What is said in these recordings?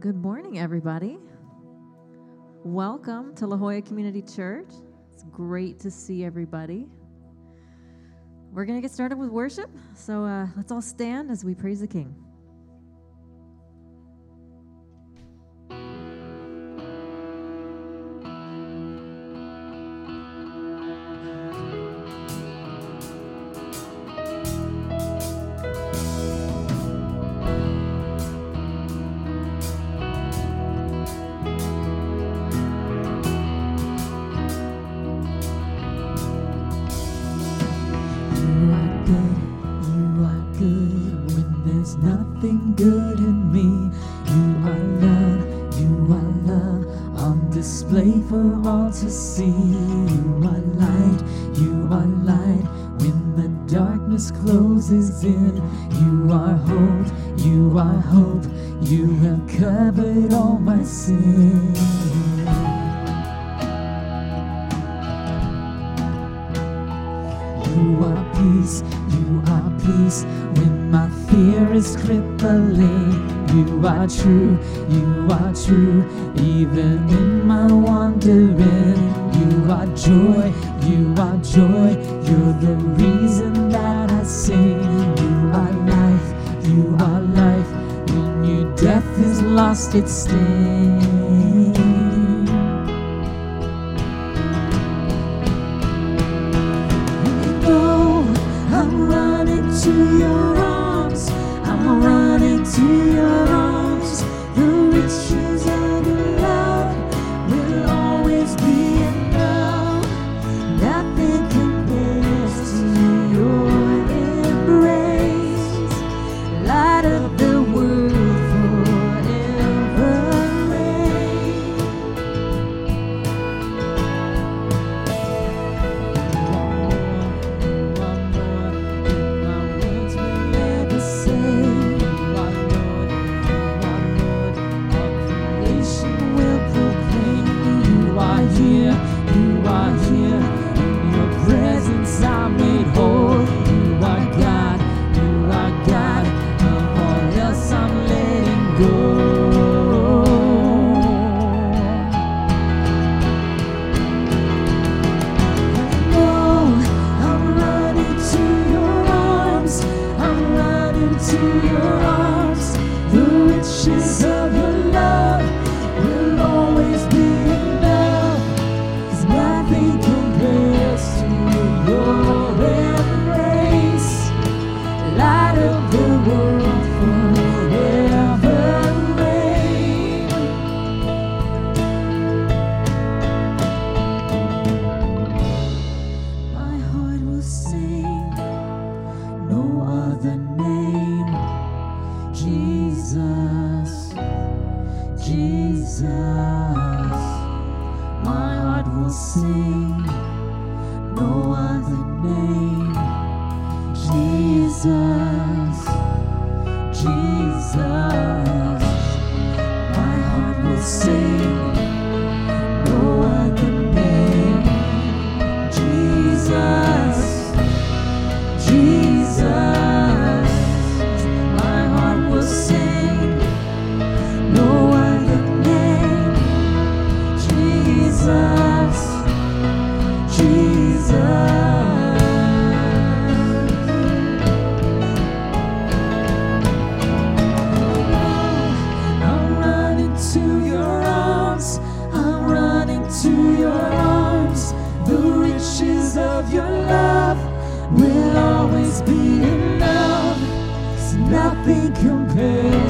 Good morning, everybody. Welcome to La Jolla Community Church. It's great to see everybody. We're going to get started with worship, so uh, let's all stand as we praise the King. it's still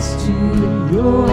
to your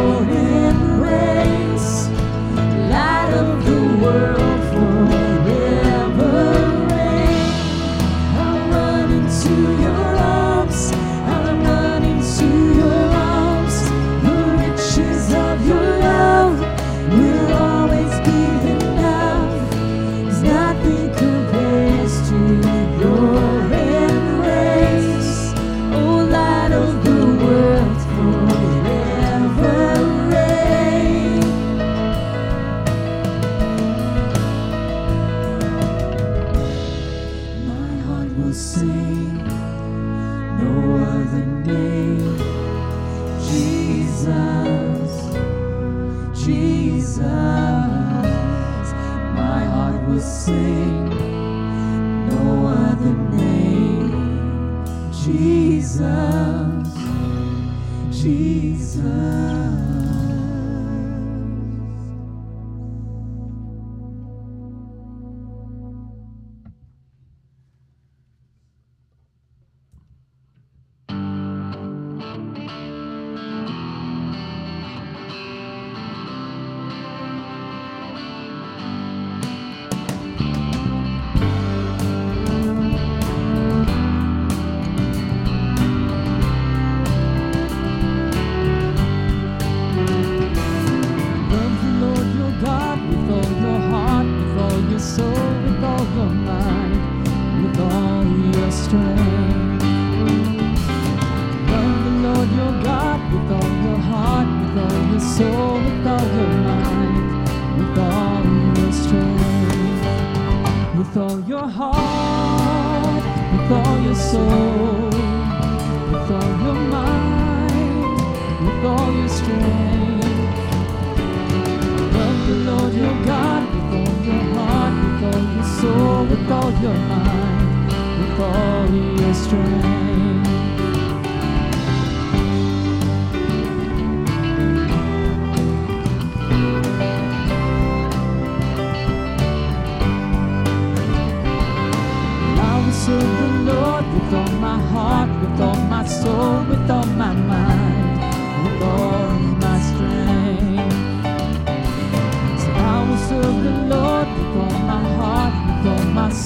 all your mind, with all your strength.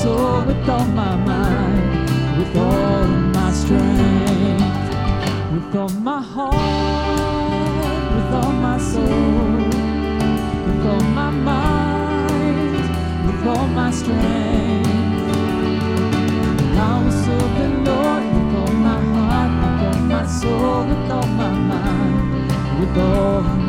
Soul, with all my mind, with all my strength, with all my heart, with all my soul, with all my mind, with all my strength. I will serve the Lord with all my heart, with all my soul, with all my mind, with all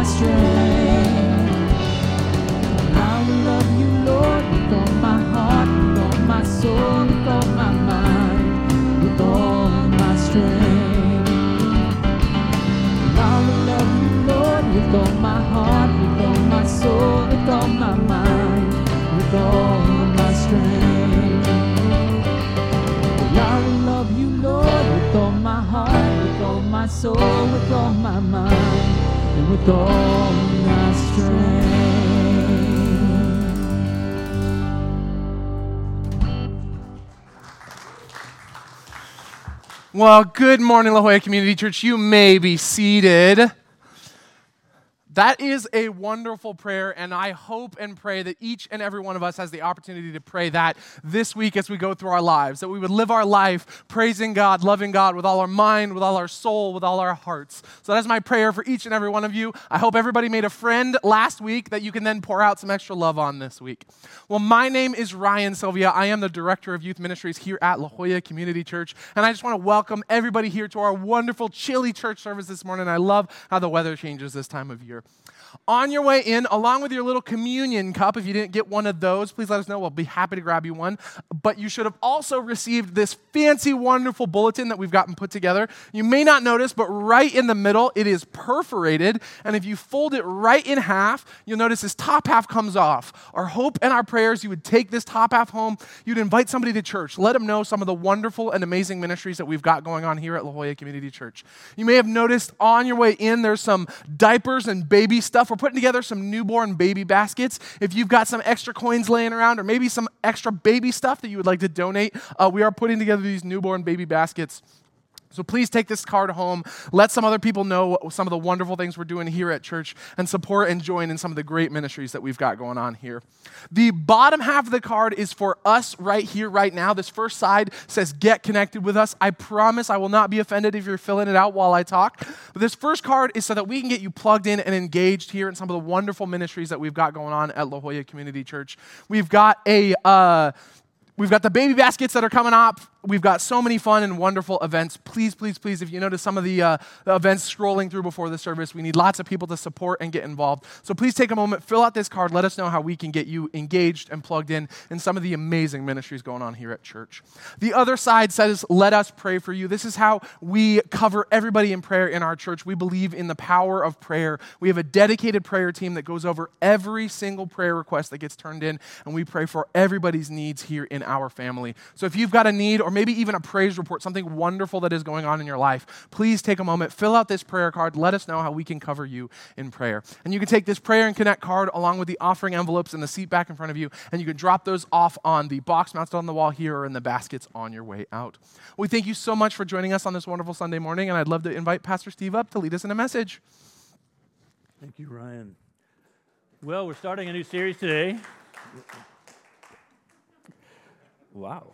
my strength. With all my strength. Well, good morning, La Jolla Community Church. You may be seated. That is a wonderful prayer, and I hope and pray that each and every one of us has the opportunity to pray that this week as we go through our lives, that we would live our life praising God, loving God with all our mind, with all our soul, with all our hearts. So that's my prayer for each and every one of you. I hope everybody made a friend last week that you can then pour out some extra love on this week. Well, my name is Ryan Sylvia. I am the Director of Youth Ministries here at La Jolla Community Church, and I just want to welcome everybody here to our wonderful chilly church service this morning. I love how the weather changes this time of year. On your way in, along with your little communion cup, if you didn't get one of those, please let us know. We'll be happy to grab you one. But you should have also received this fancy, wonderful bulletin that we've gotten put together. You may not notice, but right in the middle, it is perforated. And if you fold it right in half, you'll notice this top half comes off. Our hope and our prayers, you would take this top half home, you'd invite somebody to church, let them know some of the wonderful and amazing ministries that we've got going on here at La Jolla Community Church. You may have noticed on your way in, there's some diapers and baby stuff. We're putting together some newborn baby baskets. If you've got some extra coins laying around or maybe some extra baby stuff that you would like to donate, uh, we are putting together these newborn baby baskets. So please take this card home. Let some other people know some of the wonderful things we're doing here at church and support and join in some of the great ministries that we've got going on here. The bottom half of the card is for us right here, right now. This first side says, Get connected with us. I promise I will not be offended if you're filling it out while I talk. But this first card is so that we can get you plugged in and engaged here in some of the wonderful ministries that we've got going on at La Jolla Community Church. We've got a. Uh, We've got the baby baskets that are coming up. We've got so many fun and wonderful events. Please, please, please, if you notice some of the, uh, the, events scrolling through before the service, we need lots of people to support and get involved. So please take a moment, fill out this card, let us know how we can get you engaged and plugged in in some of the amazing ministries going on here at church. The other side says, let us pray for you. This is how we cover everybody in prayer in our church. We believe in the power of prayer. We have a dedicated prayer team that goes over every single prayer request that gets turned in, and we pray for everybody's needs here in our family. So if you've got a need or maybe even a praise report, something wonderful that is going on in your life, please take a moment, fill out this prayer card, let us know how we can cover you in prayer. And you can take this prayer and connect card along with the offering envelopes in the seat back in front of you, and you can drop those off on the box mounted on the wall here or in the baskets on your way out. We thank you so much for joining us on this wonderful Sunday morning, and I'd love to invite Pastor Steve up to lead us in a message. Thank you, Ryan. Well, we're starting a new series today. Wow.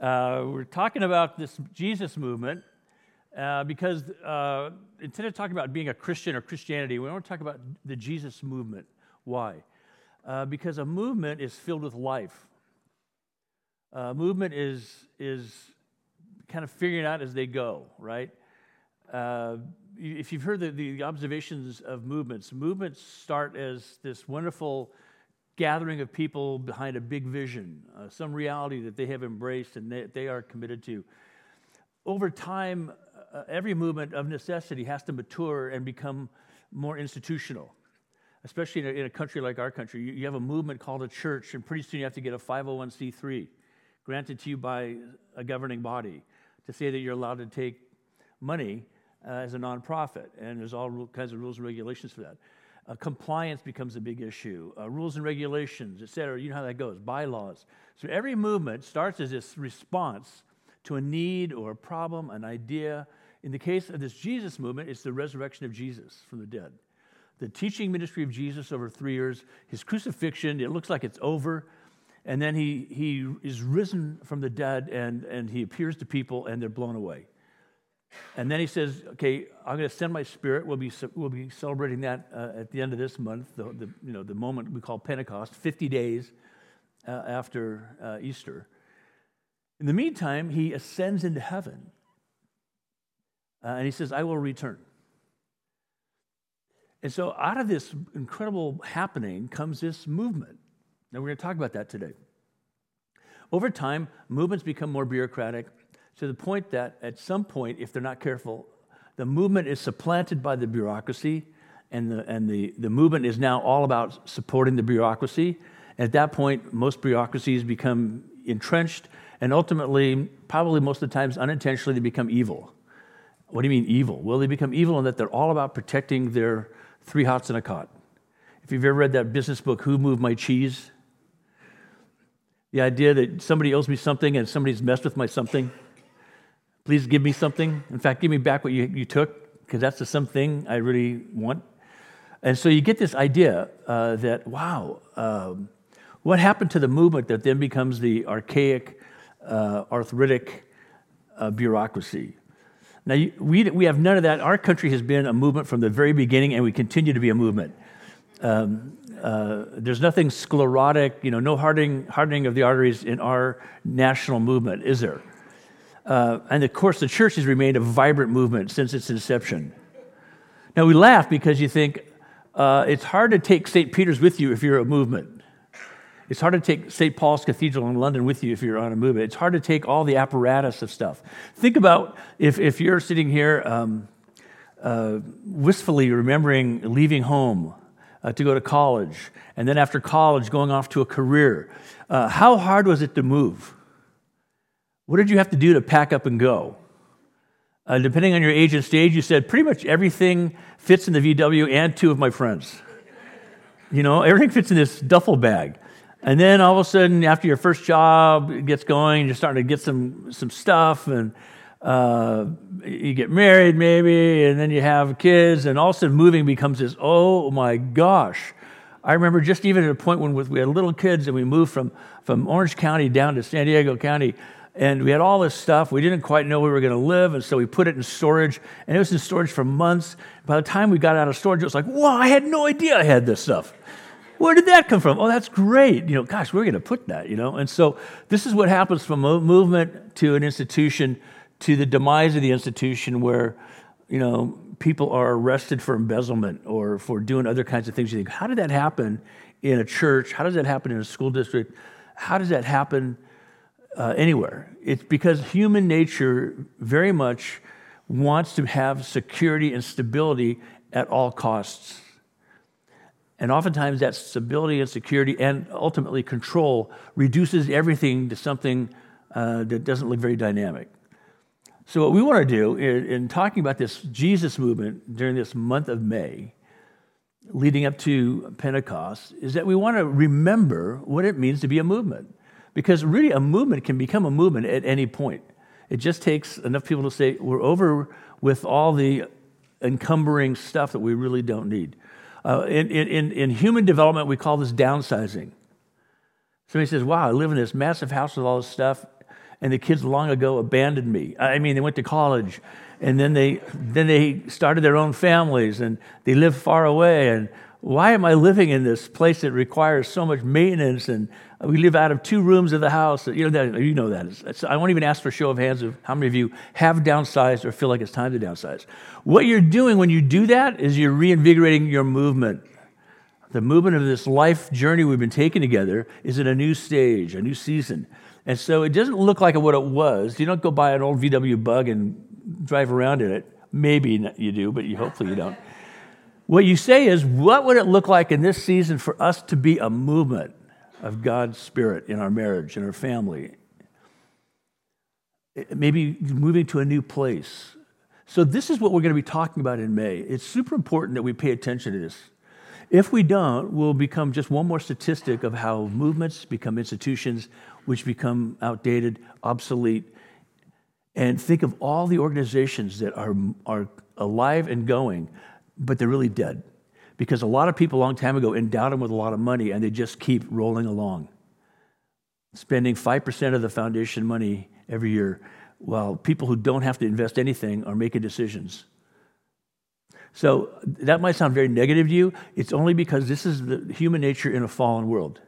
Uh, we're talking about this Jesus movement uh, because uh, instead of talking about being a Christian or Christianity, we want to talk about the Jesus movement. Why? Uh, because a movement is filled with life. Movement is, is kind of figuring out as they go, right? Uh, if you've heard the, the observations of movements, movements start as this wonderful gathering of people behind a big vision, uh, some reality that they have embraced and they, they are committed to. Over time, uh, every movement of necessity has to mature and become more institutional, especially in a, in a country like our country. You, you, have a movement called a church, and pretty soon you have to get a 501c3 granted to you by a governing body to say that you're allowed to take money uh, as a nonprofit, and there's all kinds of rules and regulations for that. Uh, compliance becomes a big issue. Uh, rules and regulations, et cetera. You know how that goes. Bylaws. So every movement starts as this response to a need or a problem, an idea. In the case of this Jesus movement, it's the resurrection of Jesus from the dead. The teaching ministry of Jesus over three years, his crucifixion, it looks like it's over. And then he, he is risen from the dead and, and he appears to people and they're blown away. And then he says, okay, I'm going to send my spirit. We'll be, we'll be celebrating that uh, at the end of this month, the, the, you know, the moment we call Pentecost, 50 days uh, after uh, Easter. In the meantime, he ascends into heaven. Uh, and he says, I will return. And so out of this incredible happening comes this movement. Now we're going to talk about that today. Over time, movements become more bureaucratic to the point that at some point, if they're not careful, the movement is supplanted by the bureaucracy, and the, and the, the movement is now all about supporting the bureaucracy. And at that point, most bureaucracies become entrenched, and ultimately, probably most of the times unintentionally, they become evil. What do you mean evil? Well, they become evil in that they're all about protecting their three hots in a cot. If you've ever read that business book, Who Moved My Cheese? The idea that somebody owes me something and somebody's messed with my something. Please give me something. In fact, give me back what you, you took, because that's the something I really want. And so you get this idea uh, that, wow, um, what happened to the movement that then becomes the archaic, uh, arthritic uh, bureaucracy? Now, you, we, we have none of that. Our country has been a movement from the very beginning, and we continue to be a movement. Um, uh, there's nothing sclerotic, you know, no hardening, hardening of the arteries in our national movement, is there? Uh, and of course, the church has remained a vibrant movement since its inception. Now, we laugh because you think uh, it's hard to take St. Peter's with you if you're a movement. It's hard to take St. Paul's Cathedral in London with you if you're on a movement. It's hard to take all the apparatus of stuff. Think about if, if you're sitting here um, uh, wistfully remembering leaving home uh, to go to college, and then after college, going off to a career. Uh, how hard was it to move? What did you have to do to pack up and go? Uh, depending on your age and stage, you said pretty much everything fits in the VW and two of my friends. You know, everything fits in this duffel bag. And then all of a sudden, after your first job gets going, you're starting to get some, some stuff, and uh, you get married maybe, and then you have kids, and all of a sudden moving becomes this, oh my gosh. I remember just even at a point when we had little kids and we moved from, from Orange County down to San Diego County, and we had all this stuff. We didn't quite know where we were going to live, and so we put it in storage. And it was in storage for months. By the time we got out of storage, it was like, wow, I had no idea I had this stuff. Where did that come from? Oh, that's great. You know, gosh, we're going to put that, you know. And so this is what happens from a movement to an institution to the demise of the institution where, you know, people are arrested for embezzlement or for doing other kinds of things. You think, how did that happen in a church? How does that happen in a school district? How does that happen uh, anywhere. It's because human nature very much wants to have security and stability at all costs. And oftentimes, that stability and security and ultimately control reduces everything to something uh, that doesn't look very dynamic. So, what we want to do in, in talking about this Jesus movement during this month of May, leading up to Pentecost, is that we want to remember what it means to be a movement. Because really, a movement can become a movement at any point. It just takes enough people to say, we're over with all the encumbering stuff that we really don't need. Uh, in, in, in human development, we call this downsizing. Somebody says, Wow, I live in this massive house with all this stuff, and the kids long ago abandoned me. I mean, they went to college, and then they, then they started their own families, and they live far away, and why am I living in this place that requires so much maintenance and we live out of two rooms of the house? You know that. You know that. It's, I won't even ask for a show of hands of how many of you have downsized or feel like it's time to downsize. What you're doing when you do that is you're reinvigorating your movement. The movement of this life journey we've been taking together is in a new stage, a new season. And so it doesn't look like what it was. You don't go buy an old VW bug and drive around in it. Maybe you do, but you, hopefully you don't. What you say is, what would it look like in this season for us to be a movement of God's Spirit in our marriage, in our family? Eh, maybe moving to a new place. So, this is what we're going to be talking about in May. It's super important that we pay attention to this. If we don't, we'll become just one more statistic of how movements become institutions, which become outdated, obsolete. And think of all the organizations that are, are alive and going but they're really dead. Because a lot of people a long time ago endowed them with a lot of money and they just keep rolling along, spending 5% of the foundation money every year, while people who don't have to invest anything are making decisions. So that might sound very negative to you. It's only because this is the human nature in a fallen world.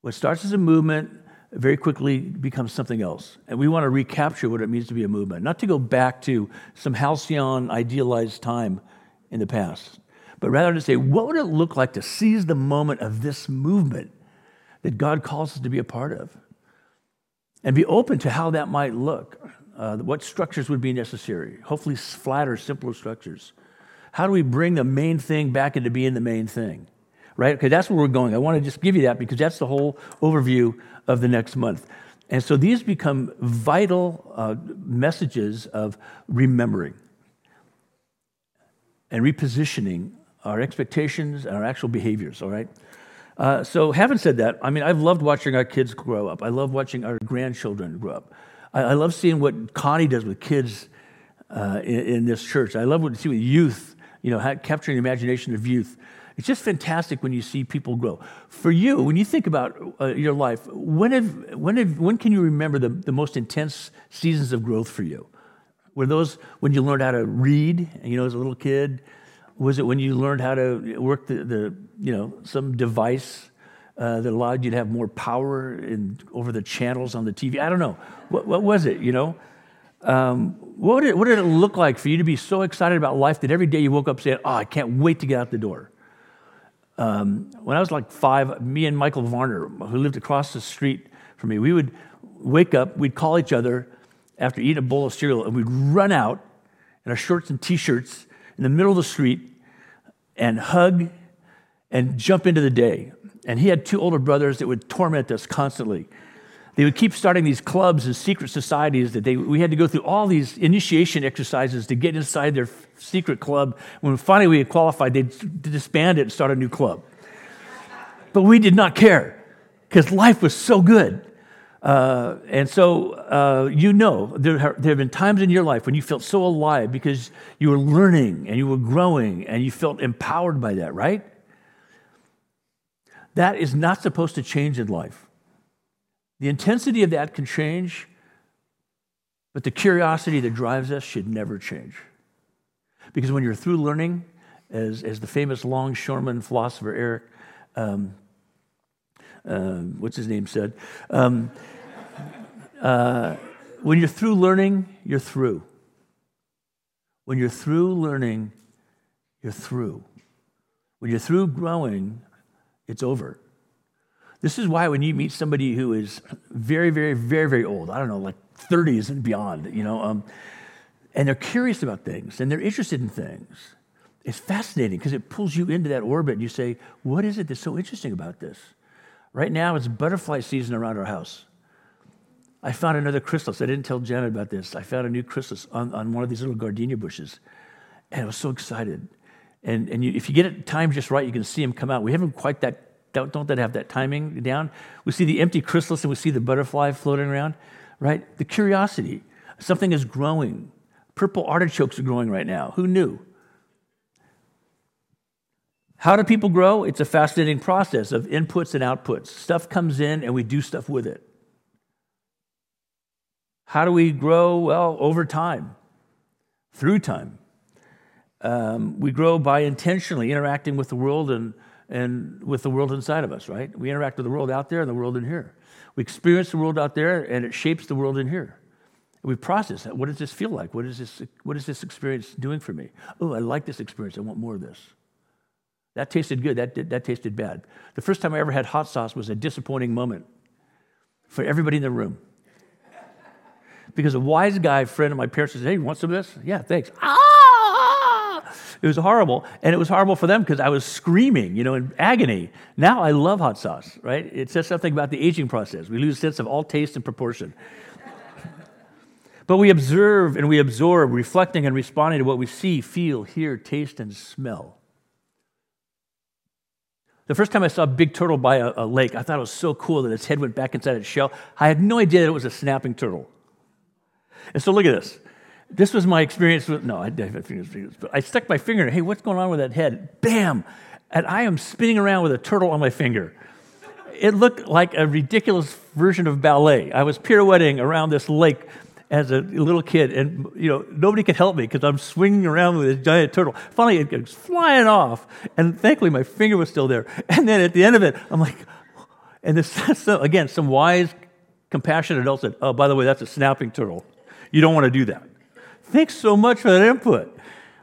What starts as a movement very quickly becomes something else. And we want to recapture what it means to be a movement, not to go back to some halcyon, idealized time in the past, but rather to say, what would it look like to seize the moment of this movement that God calls us to be a part of? And be open to how that might look. Uh, what structures would be necessary? Hopefully, flatter, simpler structures. How do we bring the main thing back into being the main thing? Right? Okay, that's where we're going. I want to just give you that because that's the whole overview of the next month. And so these become vital uh, messages of remembering and repositioning our expectations and our actual behaviors, all right? Uh, so, having said that, I mean, I've loved watching our kids grow up. I love watching our grandchildren grow up. I, I love seeing what Connie does with kids uh, in, in, this church. I love what see with youth, you know, capturing the imagination of youth. It's just fantastic when you see people grow. For you, when you think about uh, your life, when, have, when, have, when can you remember the, the most intense seasons of growth for you? Were those when you learned how to read, you know, as a little kid? Was it when you learned how to work the, the you know, some device uh, that allowed you to have more power in, over the channels on the TV? I don't know. What, what was it, you know? Um, what, did, what did it look like for you to be so excited about life that every day you woke up saying, Oh, I can't wait to get out the door? Um, when I was like five, me and Michael Varner, who lived across the street from me, we would wake up, we'd call each other after eating a bowl of cereal, and we'd run out in our shorts and t shirts in the middle of the street and hug and jump into the day. And he had two older brothers that would torment us constantly. They would keep starting these clubs and secret societies that they, we had to go through all these initiation exercises to get inside their secret club. When finally we had qualified, they'd disband it and start a new club. but we did not care because life was so good. Uh, and so uh, you know, there have, there have been times in your life when you felt so alive because you were learning and you were growing and you felt empowered by that, right? That is not supposed to change in life. The intensity of that can change, but the curiosity that drives us should never change. Because when you're through learning, as, as the famous longshoreman philosopher Eric, um, uh, what's his name said, um, uh, when you're through learning, you're through. When you're through learning, you're through. When you're through growing, it's over. This is why when you meet somebody who is very, very, very, very old, I don't know, like 30s and beyond, you know, um, and they're curious about things and they're interested in things, it's fascinating because it pulls you into that orbit and you say, what is it that's so interesting about this? Right now, it's butterfly season around our house. I found another chrysalis. I didn't tell Janet about this. I found a new chrysalis on, on one of these little gardenia bushes. And I was so excited. And, and you, if you get it timed just right, you can see them come out. We haven't quite that don't, don't that have that timing down? We see the empty chrysalis and we see the butterfly floating around, right? The curiosity. Something is growing. Purple artichokes are growing right now. Who knew? How do people grow? It's a fascinating process of inputs and outputs. Stuff comes in and we do stuff with it. How do we grow? Well, over time, through time. Um, we grow by intentionally interacting with the world and and with the world inside of us, right? We interact with the world out there and the world in here. We experience the world out there and it shapes the world in here. We process that. What does this feel like? What is this, what is this experience doing for me? Oh, I like this experience. I want more of this. That tasted good. That, that tasted bad. The first time I ever had hot sauce was a disappointing moment for everybody in the room. Because a wise guy friend of my parents said, Hey, you want some of this? Yeah, thanks. Ah! It was horrible. And it was horrible for them because I was screaming, you know, in agony. Now I love hot sauce, right? It says something about the aging process. We lose sense of all taste and proportion. but we observe and we absorb, reflecting and responding to what we see, feel, hear, taste, and smell. The first time I saw a big turtle by a, a, lake, I thought it was so cool that its head went back inside its shell. I had no idea that it was a snapping turtle. And so look at this. This was my experience with, no, I didn't have fingers, but I stuck my finger in, hey, what's going on with that head? Bam! And I am spinning around with a turtle on my finger. It looked like a ridiculous version of ballet. I was pirouetting around this lake as a little kid, and you know nobody could help me because I'm swinging around with this giant turtle. Finally, it goes flying off, and thankfully my finger was still there. And then at the end of it, I'm like, and this again, some wise, compassionate adult said, "Oh, by the way, that's a snapping turtle. You don't want to do that." Thanks so much for that input.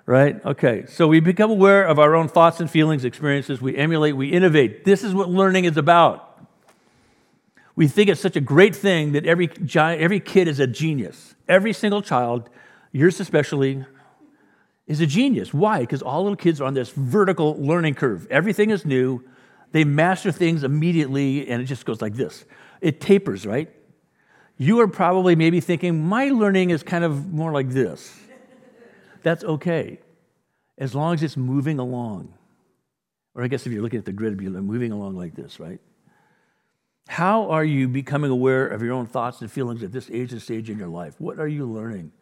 Right? Okay. So we become aware of our own thoughts and feelings, experiences. We emulate, we innovate. This is what learning is about. We think it's such a great thing that every, giant, every kid is a genius. Every single child, yours especially, is a genius. Why? Because all little kids are on this vertical learning curve. Everything is new. They master things immediately, and it just goes like this. It tapers, right? You are probably maybe thinking, my learning is kind of more like this. That's okay, as long as it's moving along. Or I guess if you're looking at the grid, it'd be moving along like this, right? How are you becoming aware of your own thoughts and feelings at this age and stage in your life? What are you learning?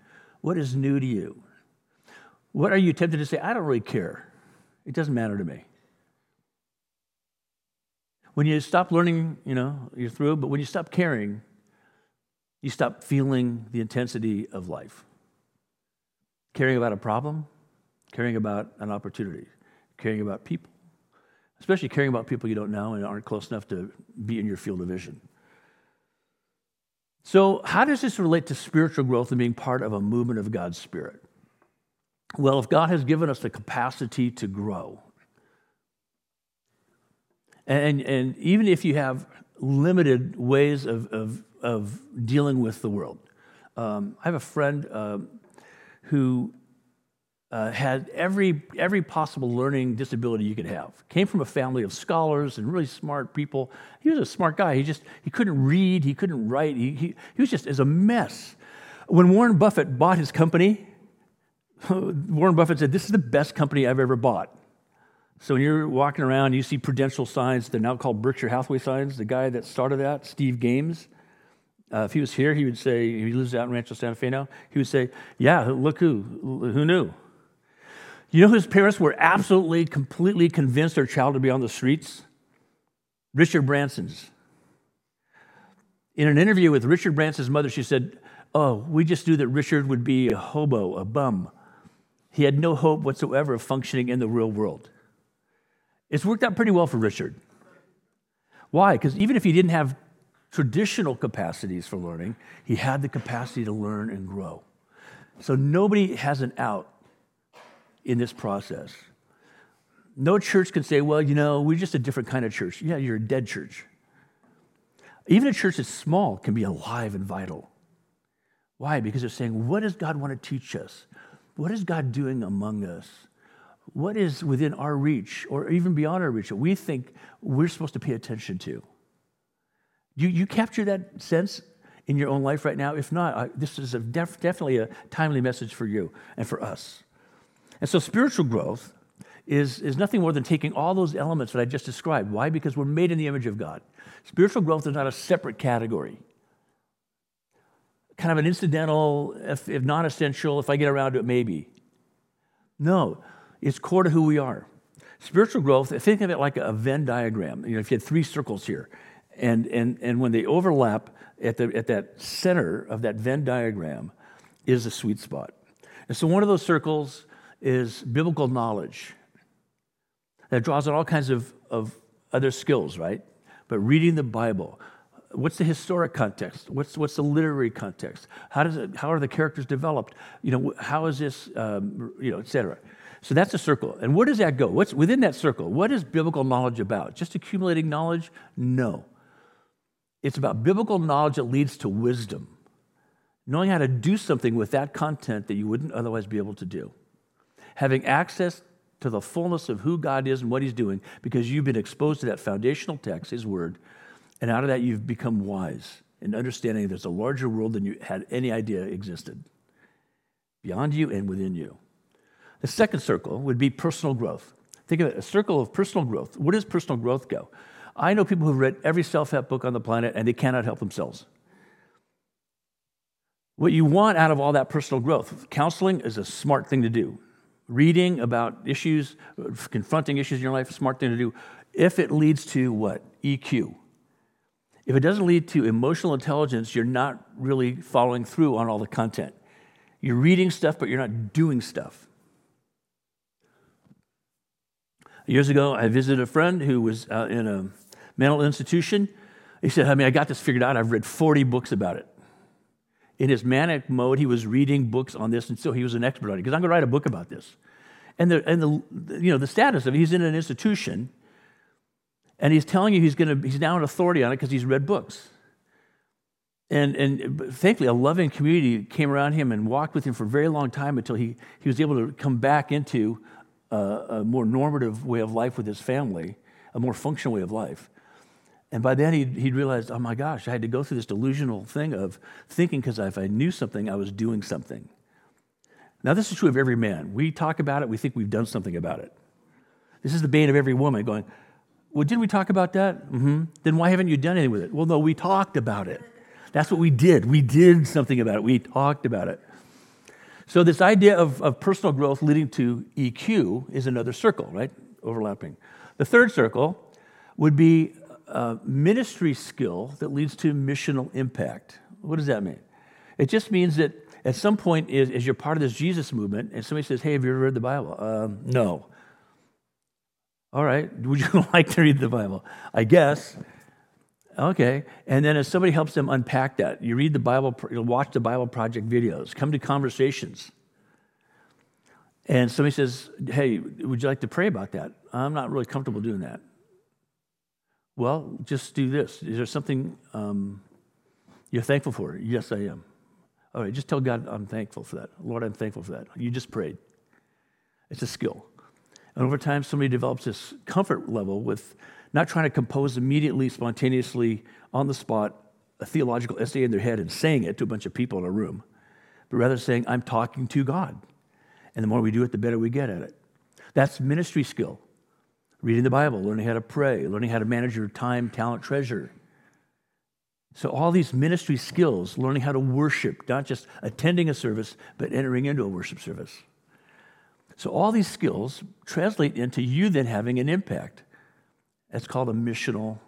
What is new to you? What are you tempted to say, I don't really care? It doesn't matter to me. When you stop learning, you know, you're through, but when you stop caring, you stop feeling the intensity of life. Caring about a problem, caring about an opportunity, caring about people, especially caring about people you don't know and aren't close enough to be in your field of vision. So, how does this relate to spiritual growth and being part of a movement of God's Spirit? Well, if God has given us the capacity to grow, and, and even if you have limited ways of, of, of dealing with the world, um, I have a friend uh, who uh, had every, every possible learning disability you could have. Came from a family of scholars and really smart people. He was a smart guy. He just he couldn't read. He couldn't write. He, he, he was just as a mess. When Warren Buffett bought his company, Warren Buffett said, "This is the best company I've ever bought." So when you're walking around, you see Prudential signs. They're now called Berkshire Hathaway signs. The guy that started that, Steve Games. Uh, if he was here, he would say, he lives out in Rancho Santa Fe now, he would say, Yeah, look who, who knew? You know whose parents were absolutely, completely convinced their child would be on the streets? Richard Branson's. In an interview with Richard Branson's mother, she said, Oh, we just knew that Richard would be a hobo, a bum. He had no hope whatsoever of functioning in the real world. It's worked out pretty well for Richard. Why? Because even if he didn't have traditional capacities for learning, he had the capacity to learn and grow. So nobody has an out in this process. No church can say, well, you know, we're just a different kind of church. Yeah, you're a dead church. Even a church that's small can be alive and vital. Why? Because it's saying, what does God want to teach us? What is God doing among us? What is within our reach or even beyond our reach that we think we're supposed to pay attention to? You, you capture that sense in your own life right now? If not, I, this is a def, definitely a timely message for you and for us. And so spiritual growth is, is nothing more than taking all those elements that I just described. Why? Because we're made in the image of God. Spiritual growth is not a separate category. Kind of an incidental, if, if not essential, if I get around to it, maybe. No, it's core to who we are. Spiritual growth, think of it like a Venn diagram. You know, if you had three circles here, and, and, and when they overlap at, the, at that center of that Venn diagram is a sweet spot. And so one of those circles is biblical knowledge that draws on all kinds of, of other skills, right? But reading the Bible, what's the historic context? What's, what's the literary context? How, does it, how are the characters developed? You know, how is this, um, you know, et cetera. So that's a circle. And where does that go? What's within that circle? What is biblical knowledge about? Just accumulating knowledge? No. It's about biblical knowledge that leads to wisdom, knowing how to do something with that content that you wouldn't otherwise be able to do having access to the fullness of who God is and what He's doing because you've been exposed to that foundational text, His Word, and out of that you've become wise in understanding there's a larger world than you had any idea existed beyond you and within you. The second circle would be personal growth. Think of it a circle of personal growth. Where does personal growth go? I know people who've read every self help book on the planet and they cannot help themselves. What you want out of all that personal growth, counseling is a smart thing to do reading about issues, confronting issues in your life, smart thing to do, if it leads to what? EQ. If it doesn't lead to emotional intelligence, you're not really following through on all the content. You're reading stuff, but you're not doing stuff. Years ago, I visited a friend who was uh, in a mental institution. He said, I mean, I got this figured out. I've read 40 books about it in his manic mode, he was reading books on this, and so he was an expert on it. Because I'm going to write a book about this. And the, and the, you know, the status of it, he's in an institution, and he's telling you he's, going to, he's now an authority on it because he's read books. And, and thankfully, a loving community came around him and walked with him for a very long time until he, he was able to come back into a, a more normative way of life with his family, a more functional way of life. And by then he'd, he'd realized, oh my gosh, I had to go through this delusional thing of thinking because if I knew something, I was doing something. Now, this is true of every man. We talk about it, we think we've done something about it. This is the bane of every woman going, well, didn't we talk about that? Mm-hmm. Then why haven't you done anything with it? Well, no, we talked about it. That's what we did. We did something about it. We talked about it. So, this idea of, of personal growth leading to EQ is another circle, right? Overlapping. The third circle would be ministry skill that leads to missional impact. What does that mean? It just means that at some point, as, as you're part of this Jesus movement, and somebody says, Hey, have you ever read the Bible? Um, no. All right. Would you like to read the Bible? I guess. Okay. And then as somebody helps them unpack that, you read the Bible, you'll watch the Bible Project videos, come to conversations. And somebody says, Hey, would you like to pray about that? I'm not really comfortable doing that. Well, just do this. Is there something um, you're thankful for? Yes, I am. All right, just tell God I'm thankful for that. Lord, I'm thankful for that. You just prayed. It's a skill. And over time, somebody develops this comfort level with not trying to compose immediately, spontaneously, on the spot, a theological essay in their head and saying it to a bunch of people in a room, but rather saying, I'm talking to God. And the more we do it, the better we get at it. That's ministry skill. Reading the Bible, learning how to pray, learning how to manage your time, talent, treasure. So, all these ministry skills, learning how to worship, not just attending a service, but entering into a worship service. So, all these skills translate into you then having an impact. That's called a missional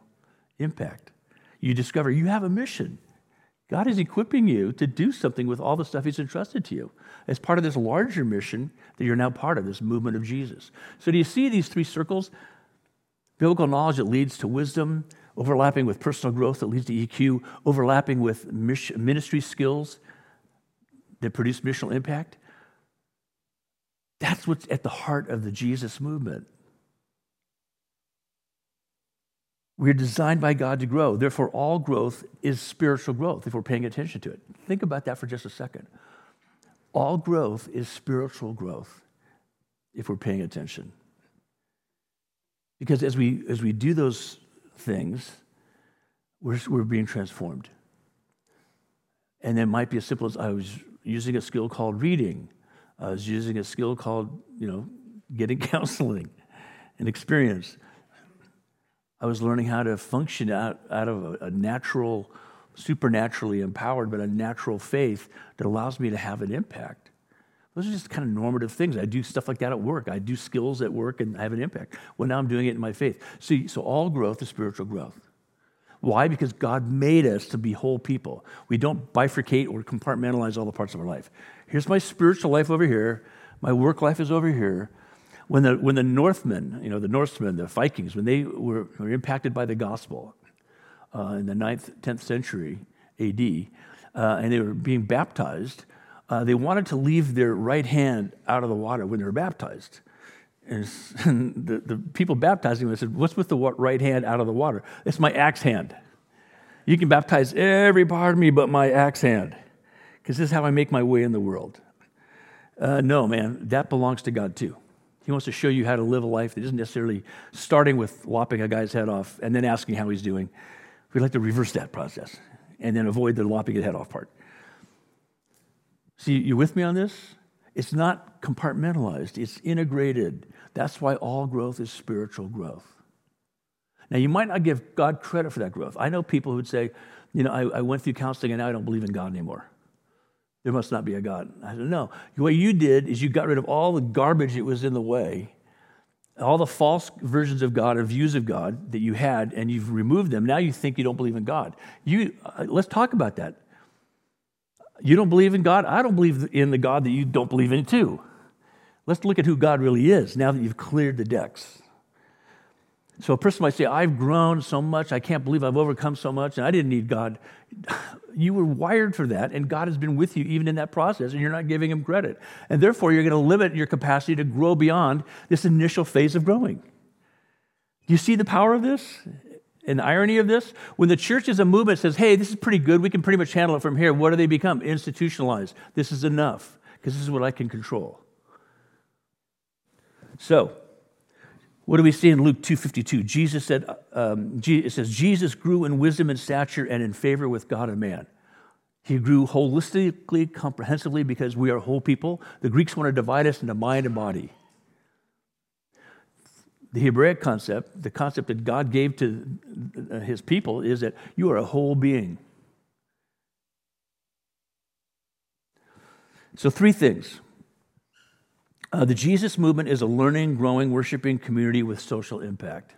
impact. You discover you have a mission. God is equipping you to do something with all the stuff He's entrusted to you as part of this larger mission that you're now part of, this movement of Jesus. So, do you see these three circles? Biblical knowledge that leads to wisdom, overlapping with personal growth that leads to EQ, overlapping with ministry skills that produce missional impact. That's what's at the heart of the Jesus movement. We're designed by God to grow. Therefore, all growth is spiritual growth if we're paying attention to it. Think about that for just a second. All growth is spiritual growth if we're paying attention. Because as we, as we do those things, we're, we're being transformed. And it might be as simple as I was using a skill called reading. I was using a skill called, you know, getting counseling and experience. I was learning how to function out, out of a, a natural, supernaturally empowered, but a natural faith that allows me to have an impact. Those are just kind of normative things. I do stuff like that at work. I do skills at work and I have an impact. Well, now I'm doing it in my faith. See, so all growth is spiritual growth. Why? Because God made us to be whole people. We don't bifurcate or compartmentalize all the parts of our life. Here's my spiritual life over here. My work life is over here. When the, when the Northmen, you know, the Norsemen, the Vikings, when they were, were impacted by the gospel uh, in the 9th, 10th century AD, uh, and they were being baptized, uh, they wanted to leave their right hand out of the water when they were baptized. And the, the people baptizing them said, What's with the right hand out of the water? It's my axe hand. You can baptize every part of me but my axe hand, because this is how I make my way in the world. Uh, no, man, that belongs to God too. He wants to show you how to live a life that isn't necessarily starting with lopping a guy's head off and then asking how he's doing. We'd like to reverse that process and then avoid the lopping his head off part. See, you with me on this? It's not compartmentalized, it's integrated. That's why all growth is spiritual growth. Now, you might not give God credit for that growth. I know people who'd say, you know, I, I went through counseling and now I don't believe in God anymore. There must not be a God. I said, no. What you did is you got rid of all the garbage that was in the way, all the false versions of God and views of God that you had, and you've removed them. Now you think you don't believe in God. You, uh, let's talk about that. You don't believe in God? I don't believe in the God that you don't believe in, too. Let's look at who God really is now that you've cleared the decks. So a person might say, I've grown so much, I can't believe I've overcome so much, and I didn't need God. You were wired for that, and God has been with you even in that process, and you're not giving Him credit. And therefore, you're going to limit your capacity to grow beyond this initial phase of growing. Do you see the power of this? And the irony of this? When the church is a movement says, hey, this is pretty good, we can pretty much handle it from here, what do they become? Institutionalized. This is enough, because this is what I can control. So, what do we see in Luke 2.52? Jesus said, um, it says, Jesus grew in wisdom and stature and in favor with God and man. He grew holistically, comprehensively, because we are whole people. The Greeks want to divide us into mind and body. The Hebraic concept, the concept that God gave to his people, is that you are a whole being. So, three things uh, the Jesus movement is a learning, growing, worshiping community with social impact.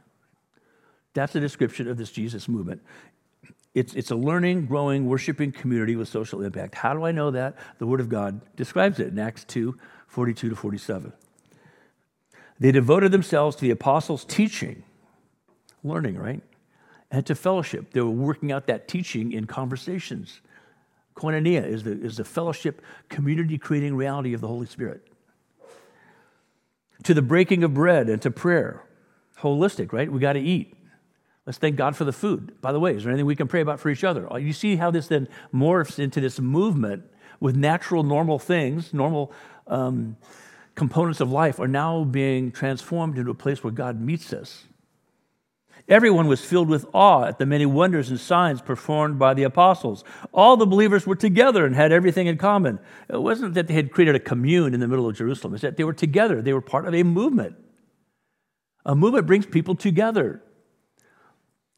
That's a description of this Jesus movement. It's, it's a learning, growing, worshiping community with social impact. How do I know that? The Word of God describes it in Acts 2 42 to 47. They devoted themselves to the apostles' teaching, learning, right? and to fellowship. They were working out that teaching in conversations. Koinonia is the, is the fellowship, community creating reality of the Holy Spirit. To the breaking of bread and to prayer. Holistic, right? We got to eat. Let's thank God for the food. By the way, is there anything we can pray about for each other? You see how this then morphs into this movement with natural, normal things, normal um, components of life are now being transformed into a place where God meets us. Everyone was filled with awe at the many wonders and signs performed by the apostles. All the believers were together and had everything in common. It wasn't that they had created a commune in the middle of Jerusalem, it's that they were together. They were part of a movement. A movement brings people together.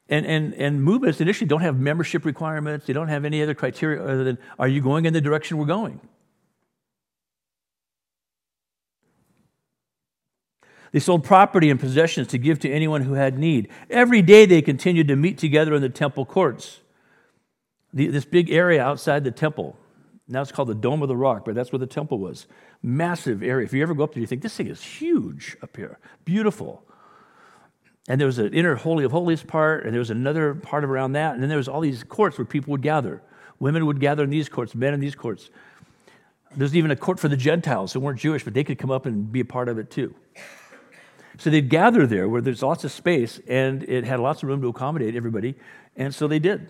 And, and, and movements initially don't have membership requirements, they don't have any other criteria other than are you going in the direction we're going? They sold property and possessions to give to anyone who had need. Every day they continued to meet together in the temple courts. The, this big area outside the temple. Now it's called the Dome of the Rock, but that's where the temple was. Massive area. If you ever go up there, you think this thing is huge up here. Beautiful. And there was an inner Holy of Holies part, and there was another part around that. And then there was all these courts where people would gather. Women would gather in these courts, men in these courts. There's even a court for the Gentiles who weren't Jewish, but they could come up and be a part of it too. So they'd gather there where there's lots of space and it had lots of room to accommodate everybody. And so they did.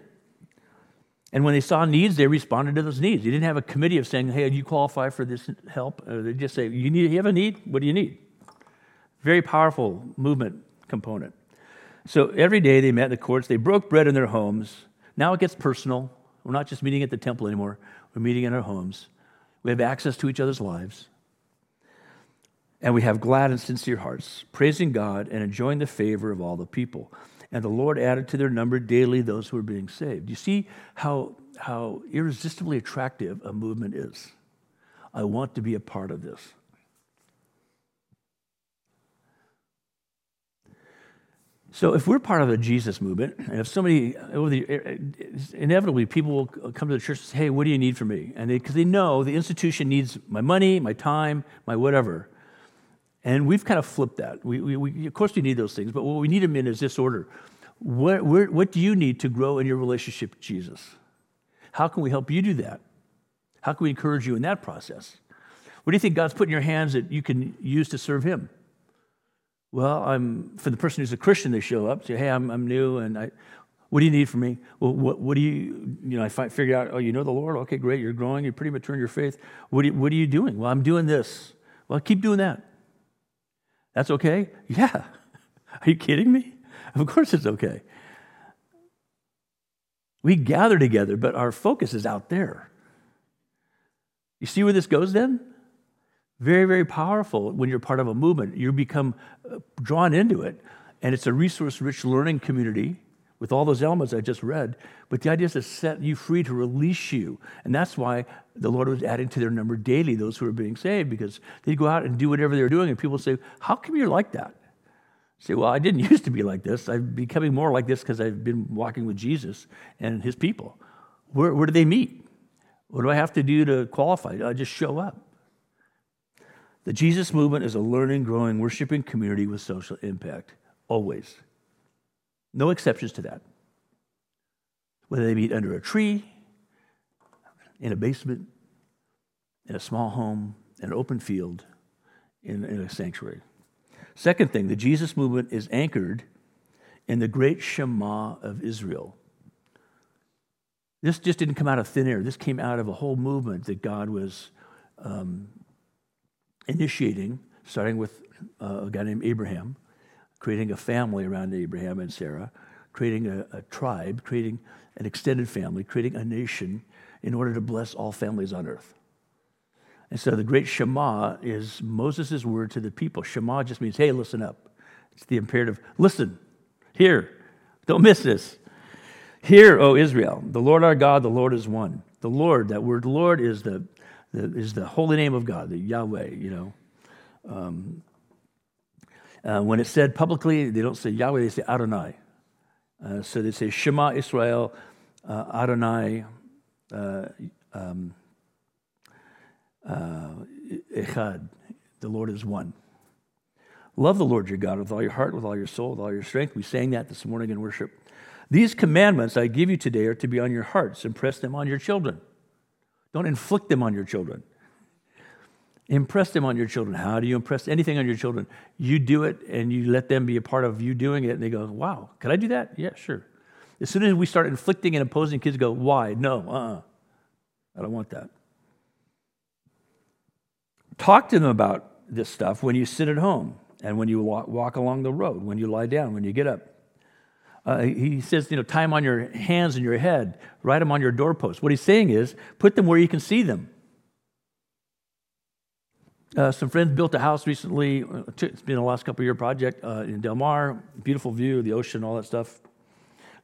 And when they saw needs, they responded to those needs. They didn't have a committee of saying, hey, do you qualify for this help? Or they just say, you, need, you have a need? What do you need? Very powerful movement component. So every day they met in the courts, they broke bread in their homes. Now it gets personal. We're not just meeting at the temple anymore, we're meeting in our homes. We have access to each other's lives and we have glad and sincere hearts, praising God and enjoying the favor of all the people. And the Lord added to their number daily those who were being saved. You see how, how irresistibly attractive a movement is. I want to be a part of this. So, if we're part of the Jesus movement, and if somebody, eh, eh, inevitably, people will come to the church and say, Hey, what do you need from me? And because they, they know the institution needs my money, my time, my whatever. And we've kind of flipped that. We, we, we, of course, we need those things, but what we need them in is this order. What, where, what do you need to grow in your relationship with Jesus? How can we help you do that? How can we encourage you in that process? What do you think God's put in your hands that you can use to serve Him? Well, I'm for the person who's a Christian, they show up, say, "Hey, I'm, I'm new, and I, what do you need from me? Well, what, what do you, you know, I figure out, oh, you know the Lord? Okay, great, you're growing, you're pretty mature in your faith. What, you, what are you doing? Well, I'm doing this. Well, keep doing that. That's okay? Yeah. Are you kidding me? Of course it's okay. We gather together, but our focus is out there. You see where this goes then? Very, very powerful when you're part of a movement. You become uh, drawn into it, and it's a resource rich learning community with all those elements I just read. But the idea is to set you free, to release you. And that's why the Lord was adding to their number daily those who were being saved, because they'd go out and do whatever they were doing, and people say, How come you're like that? I say, Well, I didn't used to be like this. I'm becoming more like this because I've been walking with Jesus and his people. Where, where do they meet? What do I have to do to qualify? I just show up. The Jesus movement is a learning, growing, worshiping community with social impact, always. No exceptions to that. Whether they meet under a tree, in a basement, in a small home, in an open field, in, in a sanctuary. Second thing, the Jesus movement is anchored in the great Shema of Israel. This just didn't come out of thin air. This came out of a whole movement that God was um, initiating, starting with uh, a guy named Abraham, creating a family around Abraham and Sarah, creating a, a tribe, creating an extended family, creating a nation in order to bless all families on earth. And so the great Shema is Moses' word to the people. Shema just means, hey, listen up. It's the imperative listen, hear, don't miss this. Hear, O Israel, the Lord our God, the Lord is one. The Lord, that word Lord is the, the is the holy name of God, the Yahweh, you know. Um, uh, when it's said publicly, they don't say Yahweh, they say Adonai. Uh, so they say Shema Israel, uh, Adonai, um, uh, Echad. The Lord is one. Love the Lord your God with all your heart, with all your soul, with all your strength. We sang that this morning in worship. These commandments I give you today are to be on your hearts. Impress them on your children. Don't inflict them on your children. Impress them on your children. How do you impress anything on your children? You do it and you let them be a part of you doing it, and they go, Wow, can I do that? Yeah, sure. As soon as we start inflicting and imposing, kids go, Why? No, uh uh-uh. I don't want that. Talk to them about this stuff when you sit at home and when you walk, along the road, when you lie down, when you get up. Uh, he says, you know, tie them on your hands and your head, write them on your doorpost. What he's saying is, put them where you can see them. Uh, some friends built a house recently. Uh, it's been a last couple year project uh, in Del Mar. Beautiful view, the ocean, all that stuff.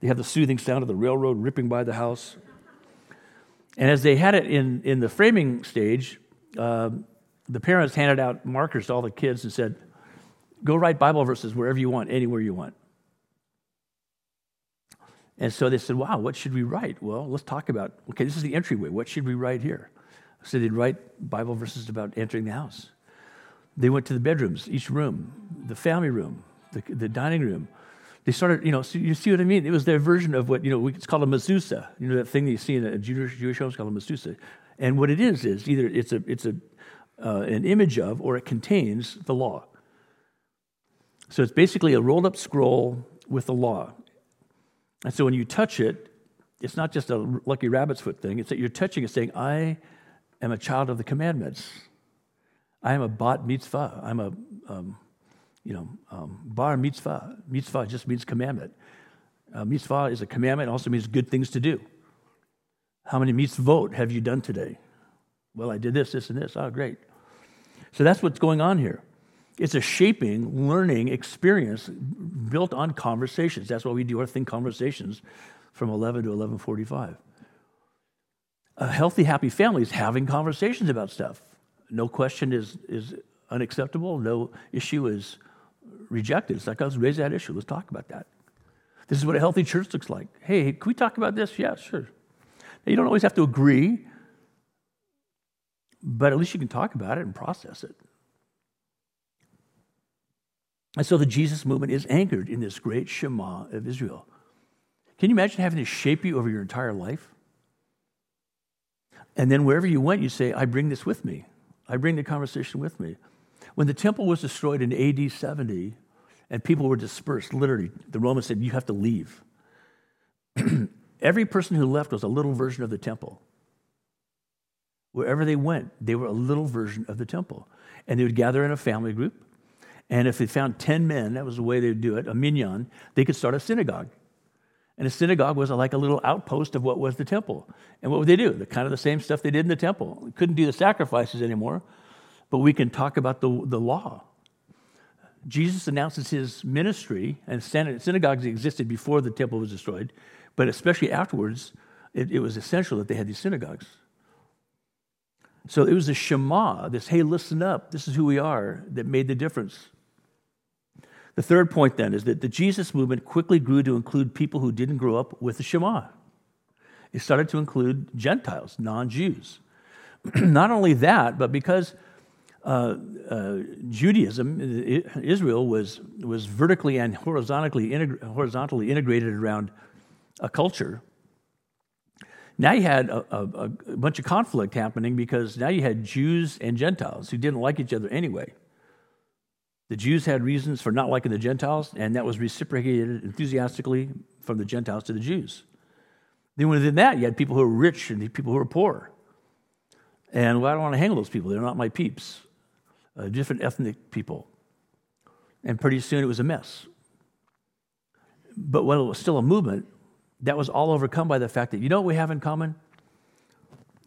They have the soothing sound of the railroad ripping by the house. And as they had it in, in the framing stage, uh, the parents handed out markers to all the kids and said, Go write Bible verses wherever you want, anywhere you want. And so they said, Wow, what should we write? Well, let's talk about, okay, this is the entryway. What should we write here? So they'd write Bible verses about entering the house. They went to the bedrooms, each room, the family room, the, the dining room. They started, you know, so you see what I mean? It was their version of what, you know, it's called a mezuzah. You know, that thing that you see in a Jewish, Jewish home is called a mezuzah. And what it is, is either it's, a, it's a, uh, an image of or it contains the law. So it's basically a rolled up scroll with the law. And so when you touch it, it's not just a lucky rabbit's foot thing. It's that you're touching it saying, I am a child of the commandments. I am a bat mitzvah. I'm a, um, you know, um, bar mitzvah. Mitzvah just means commandment. Uh, mitzvah is a commandment, also means good things to do. How many mitzvot have you done today? Well, I did this, this, and this. Oh, great. So that's what's going on here. It's a shaping, learning experience built on conversations. That's why we do our thing conversations from 11 to 1145 a healthy, happy family is having conversations about stuff. No question is, is unacceptable. No issue is rejected. It's like, let's raise that issue. Let's talk about that. This is what a healthy church looks like. Hey, can we talk about this? Yeah, sure. Now, you don't always have to agree, but at least you can talk about it and process it. And so the Jesus movement is anchored in this great Shema of Israel. Can you imagine having this shape you over your entire life? And then wherever you went, you say, I bring this with me. I bring the conversation with me. When the temple was destroyed in AD 70 and people were dispersed, literally, the Romans said, You have to leave. Every person who left was a little version of the temple. Wherever they went, they were a little version of the temple. And they would gather in a family group. And if they found 10 men, that was the way they would do it, a minyan, they could start a synagogue. And a synagogue was like a little outpost of what was the temple. And what would they do? The kind of the same stuff they did in the temple. We couldn't do the sacrifices anymore, but we can talk about the, the law. Jesus announces his ministry, and synagogues existed before the temple was destroyed, but especially afterwards, it, it was essential that they had these synagogues. So it was the Shema, this, hey, listen up, this is who we are, that made the difference. The third point then is that the Jesus movement quickly grew to include people who didn't grow up with the Shema. It started to include Gentiles, non Jews. Not only that, but because uh, uh, Judaism, Israel, was, was vertically and horizontally, integ- horizontally integrated around a culture. Now you had a, a, a bunch of conflict happening because now you had Jews and Gentiles who didn't like each other anyway. The Jews had reasons for not liking the Gentiles, and that was reciprocated enthusiastically from the Gentiles to the Jews. Then within that, you had people who were rich and people who were poor. And well, I don't want to hang with those people. They're not my peeps. Uh, different ethnic people. And pretty soon it was a mess. But while it was still a movement, that was all overcome by the fact that, you know what we have in common?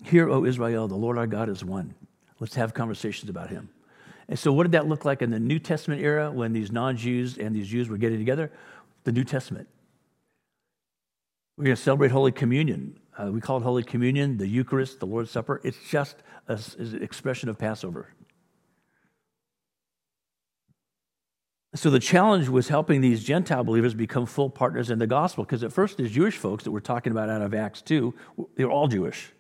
Hear, O Israel, the Lord our God is one. Let's have conversations about him. And so, what did that look like in the New Testament era when these non Jews and these Jews were getting together? The New Testament. We're going to celebrate Holy Communion. Uh, we call it Holy Communion, the Eucharist, the Lord's Supper. It's just an expression of Passover. So the challenge was helping these Gentile believers become full partners in the gospel, because at first, the Jewish folks that we're talking about out of Acts 2, they were all Jewish.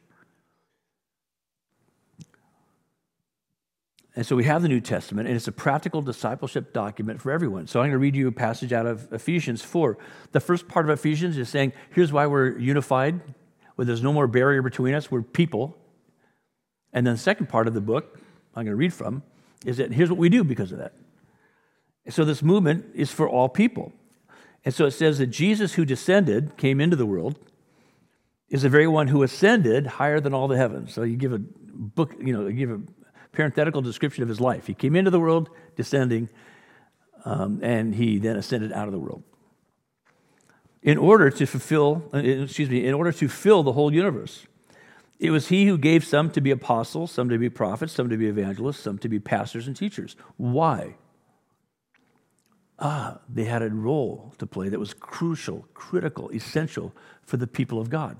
And so we have the New Testament, and it's a practical discipleship document for everyone. So I'm going to read you a passage out of Ephesians 4. The first part of Ephesians is saying, here's why we're unified, where there's no more barrier between us, we're people. And then the second part of the book, I'm going to read from, is that here's what we do because of that. So this movement is for all people. And so it says that Jesus, who descended, came into the world, is the very one who ascended higher than all the heavens. So you give a book, you know, you give a parenthetical description of his life. He came into the world descending, um, and he then ascended out of the world. In order to fulfill, uh, excuse me, in order to fill the whole universe. It was he who gave some to be apostles, some to be prophets, some to be evangelists, some to be pastors and teachers. Why? Ah, they had a role to play that was crucial, critical, essential for the people of God.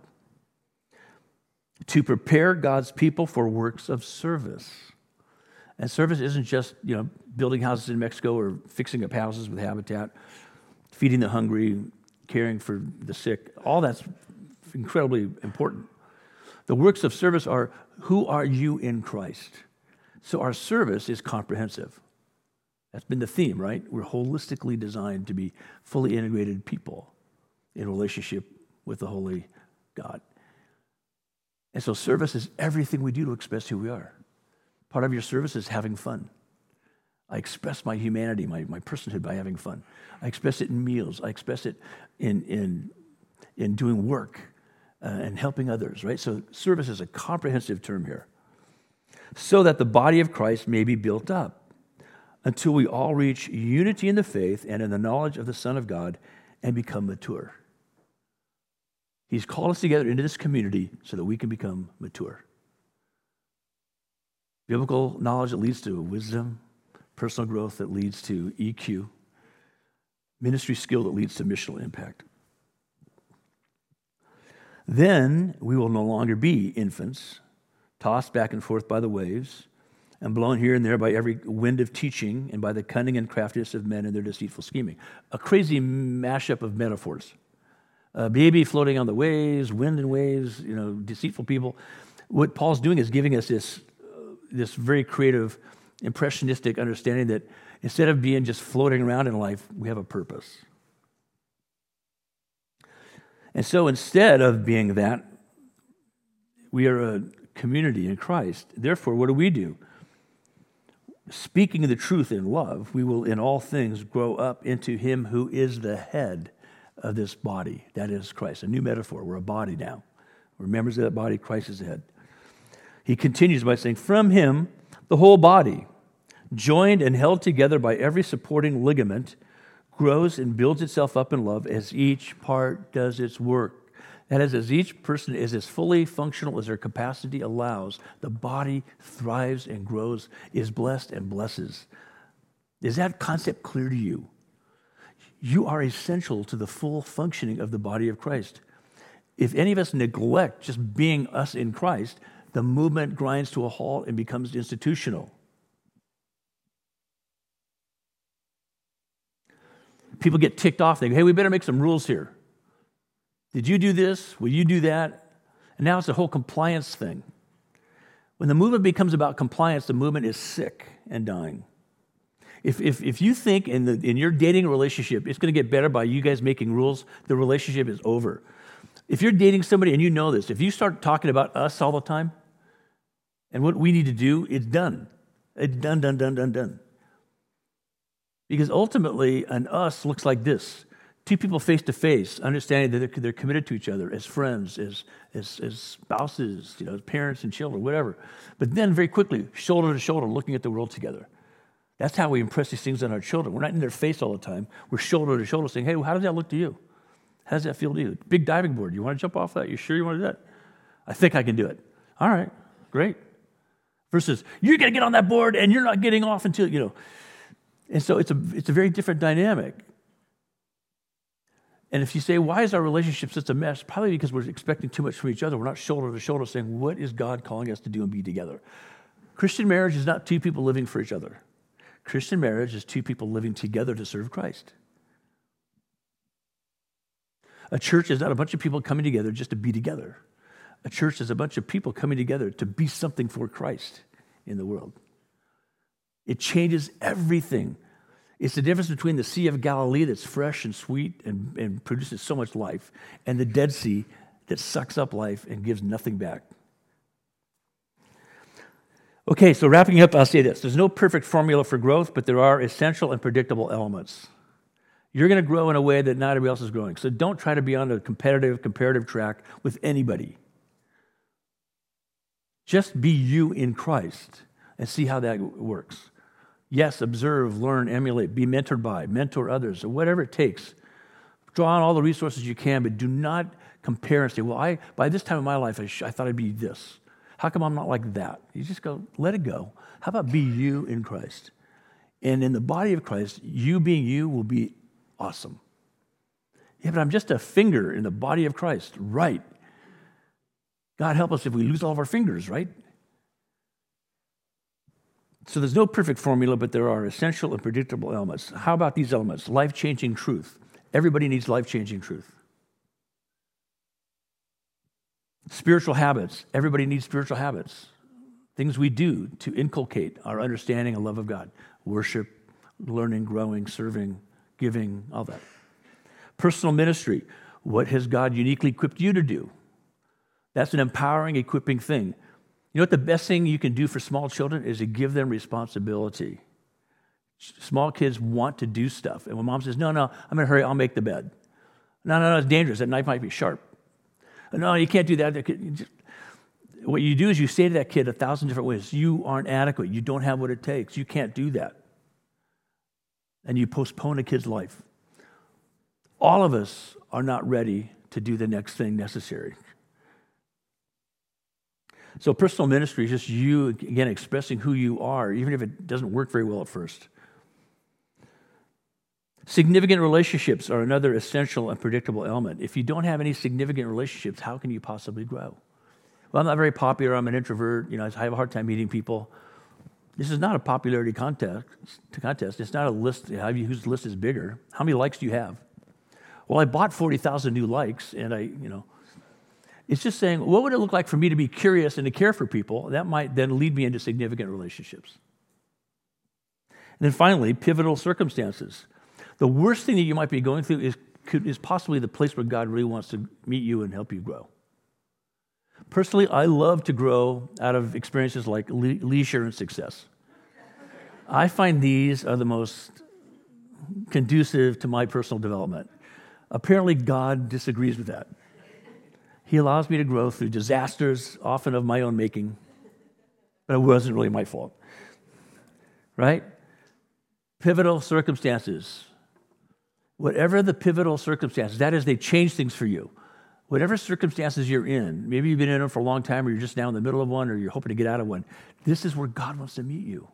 To prepare God's people for works of service. And service isn't just, you know, building houses in Mexico or fixing up houses with habitat, feeding the hungry, caring for the sick. All that's incredibly important. The works of service are who are you in Christ? So our service is comprehensive. That's been the theme, right? We're holistically designed to be fully integrated people in relationship with the Holy God. And so service is everything we do to express who we are. Part of your service is having fun. I express my humanity, my, my personhood by having fun. I express it in meals. I express it in, in, in doing work uh, and helping others, right? So service is a comprehensive term here. So that the body of Christ may be built up until we all reach unity in the faith and in the knowledge of the Son of God and become mature. He's called us together into this community so that we can become mature. Biblical knowledge that leads to wisdom, personal growth that leads to EQ, ministry skill that leads to missional impact. Then we will no longer be infants, tossed back and forth by the waves, and blown here and there by every wind of teaching and by the cunning and craftiness of men and their deceitful scheming. A crazy mashup of metaphors. A baby floating on the waves, wind and waves, you know, deceitful people. What Paul's doing is giving us this uh, this very creative, impressionistic understanding that instead of being just floating around in life, we have a purpose. And so instead of being that, we are a community in Christ. Therefore, what do we do? Speaking the truth in love, we will in all things grow up into Him who is the head of this body. That is Christ. A new metaphor. We're a body now. We're members of that body. Christ is the head. He continues by saying, From him, the whole body, joined and held together by every supporting ligament, grows and builds itself up in love as each part does its work. That is, as each person is as fully functional as their capacity allows, the body thrives and grows, is blessed and blesses. Is that concept clear to you? You are essential to the full functioning of the body of Christ. If any of us neglect just being us in Christ, the movement grinds to a halt and becomes institutional. People get ticked off. They go, hey, we better make some rules here. Did you do this? Will you do that? And now it's a whole compliance thing. When the movement becomes about compliance, the movement is sick and dying. If, if, if you think in, the, in your dating relationship it's going to get better by you guys making rules, the relationship is over. If you're dating somebody and you know this, if you start talking about us all the time, and what we need to do, it's done. It's done, done, done, done, done. Because ultimately, an us looks like this two people face to face, understanding that they're, they're, committed to each other as friends, as, as, as spouses, you know, as parents and children, whatever. But then, very quickly, shoulder to shoulder, looking at the world together. That's how we impress these things on our children. We're not in their face all the time. We're shoulder to shoulder saying, hey, how does that look to you? How does that feel to you? Big diving board. You want to jump off that? You sure you want to do that? I think I can do it. All right, great versus you're going to get on that board and you're not getting off until, you know. And so it's a, it's a very different dynamic. And if you say, why is our relationship such a mess? Probably because we're expecting too much from each other. We're not shoulder to shoulder saying, what is God calling us to do and be together? Christian marriage is not two people living for each other. Christian marriage is two people living together to serve Christ. A church is not a bunch of people coming together just to be together. A church is a bunch of people coming together to be something for Christ in the world. It changes everything. It's the difference between the Sea of Galilee that's fresh and sweet and, and produces so much life and the Dead Sea that sucks up life and gives nothing back. Okay, so wrapping up, I'll say this there's no perfect formula for growth, but there are essential and predictable elements. You're going to grow in a way that not everybody else is growing. So don't try to be on a competitive, comparative track with anybody. Just be you in Christ and see how that works. Yes, observe, learn, emulate, be mentored by, mentor others, or whatever it takes. Draw on all the resources you can, but do not compare and say, well, I, by this time in my life, I, sh- I thought I'd be this. How come I'm not like that? You just go, let it go. How about be you in Christ? And in the body of Christ, you being you will be awesome. Yeah, but I'm just a finger in the body of Christ. Right. God help us if we lose all of our fingers, right? So there's no perfect formula, but there are essential and predictable elements. How about these elements? Life changing truth. Everybody needs life changing truth. Spiritual habits. Everybody needs spiritual habits. Things we do to inculcate our understanding and love of God worship, learning, growing, serving, giving, all that. Personal ministry. What has God uniquely equipped you to do? That's an empowering, equipping thing. You know what the best thing you can do for small children is to give them responsibility. Small kids want to do stuff. And when mom says, No, no, I'm in a hurry, I'll make the bed. No, no, no, it's dangerous. That knife might be sharp. No, you can't do that. What you do is you say to that kid a thousand different ways, You aren't adequate. You don't have what it takes. You can't do that. And you postpone a kid's life. All of us are not ready to do the next thing necessary. So, personal ministry is just you, again, expressing who you are, even if it doesn't work very well at first. Significant relationships are another essential and predictable element. If you don't have any significant relationships, how can you possibly grow? Well, I'm not very popular. I'm an introvert. You know, I have a hard time meeting people. This is not a popularity contest. Contest. It's not a list whose list is bigger. How many likes do you have? Well, I bought 40,000 new likes, and I, you know, it's just saying, what would it look like for me to be curious and to care for people? That might then lead me into significant relationships. And then finally, pivotal circumstances. The worst thing that you might be going through is, is possibly the place where God really wants to meet you and help you grow. Personally, I love to grow out of experiences like le- leisure and success. I find these are the most conducive to my personal development. Apparently, God disagrees with that. He allows me to grow through disasters, often of my own making, but it wasn't really my fault. Right? Pivotal circumstances. Whatever the pivotal circumstances, that is, they change things for you. Whatever circumstances you're in, maybe you've been in them for a long time, or you're just now in the middle of one, or you're hoping to get out of one, this is where God wants to meet you.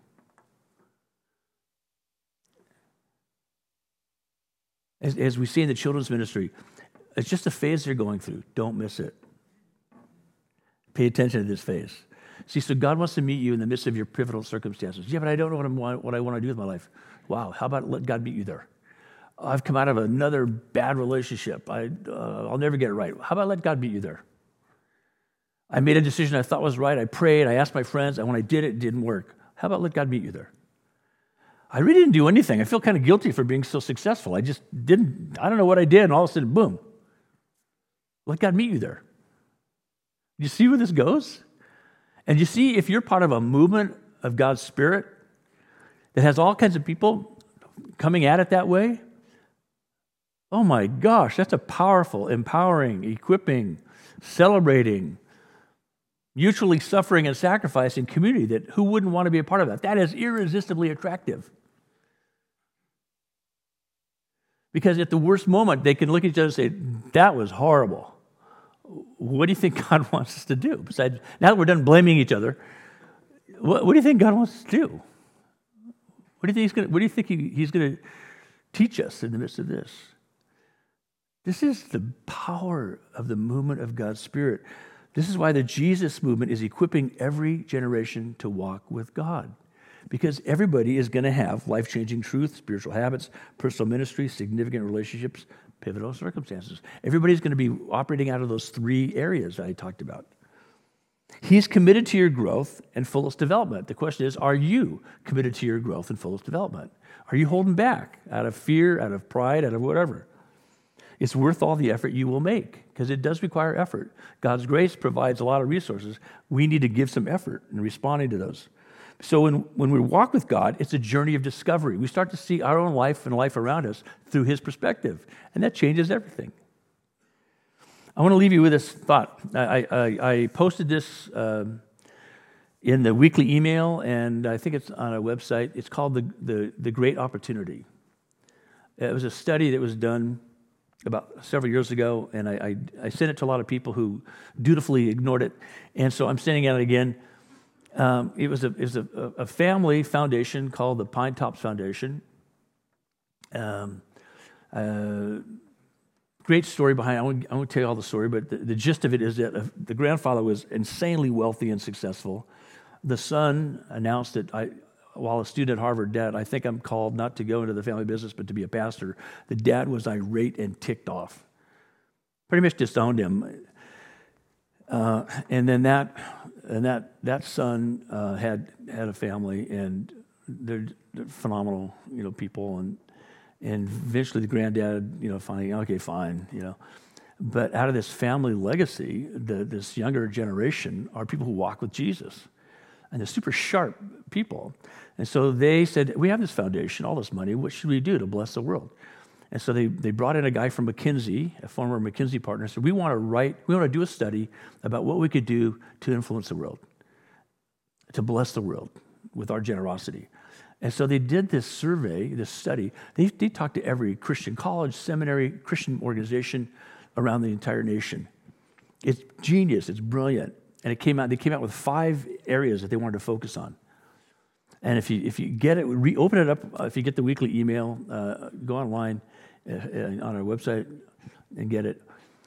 As, as we see in the children's ministry, it's just a phase they're going through. Don't miss it. Pay attention to this phase. See, so God wants to meet you in the midst of your pivotal circumstances. Yeah, but I don't know what, I'm, what I want to do with my life. Wow, how about let God meet you there? I've come out of another bad relationship. I, uh, I'll never get it right. How about let God meet you there? I made a decision I thought was right. I prayed. I asked my friends. And when I did it, it didn't work. How about let God meet you there? I really didn't do anything. I feel kind of guilty for being so successful. I just didn't, I don't know what I did. And all of a sudden, boom, let God meet you there. You see where this goes? And you see, if you're part of a movement of God's Spirit that has all kinds of people coming at it that way, oh my gosh, that's a powerful, empowering, equipping, celebrating, mutually suffering and sacrificing community that who wouldn't want to be a part of that? That is irresistibly attractive. Because at the worst moment, they can look at each other and say, That was horrible what do you think God wants us to do? Besides, now that we're done blaming each other, what, what do you think God wants us to do? What do you think he's going? What do you think he, he's going to teach us in the midst of this? This is the power of the movement of God's Spirit. This is why the Jesus movement is equipping every generation to walk with God. Because everybody is going to have life changing truth, spiritual habits, personal ministry, significant relationships, pivotal circumstances. Everybody's going to be operating out of those three areas I talked about. He's committed to your growth and fullest development. The question is, are you committed to your growth and fullest development? Are you holding back out of fear, out of pride, out of whatever? It's worth all the effort you will make because it does require effort. God's grace provides a lot of resources. We need to give some effort in responding to those. So when, when we walk with God, it's a journey of discovery. We start to see our own life and life around us through His perspective, and that changes everything. I want to leave you with this thought. I, I, I posted this um, in the weekly email, and I think it's on our website. It's called the, the, the Great Opportunity. It was a study that was done about several years ago, and I, I, I, sent it to a lot of people who dutifully ignored it. And so I'm sending it again. Um, it was, a, it was a, a, family foundation called the Pinetops Foundation. Um, uh, great story behind it. I won't, I won't, tell you all the story, but the, the gist of it is that uh, the grandfather was insanely wealthy and successful. The son announced that I, while a student at Harvard, Dad, I think I'm called not to go into the family business, but to be a pastor. The dad was irate and ticked off. Pretty much disowned him. Uh, and then that, and that, that son uh, had, had a family, and they're, they're, phenomenal, you know, people. And, and eventually the granddad, you know, finally, okay, fine, you know. But out of this family legacy, the, this younger generation are people who walk with Jesus and they're super sharp people. And so they said, We have this foundation, all this money. What should we do to bless the world? And so they, they brought in a guy from McKinsey, a former McKinsey partner, said, We want to write, we want to do a study about what we could do to influence the world, to bless the world with our generosity. And so they did this survey, this study. They, they talked to every Christian college, seminary, Christian organization around the entire nation. It's genius, it's brilliant. And it came out, they came out with five areas that they wanted to focus on. And if you, if you get it, re- open it up. If you get the weekly email, uh, go online Uh, uh, on our website and get it.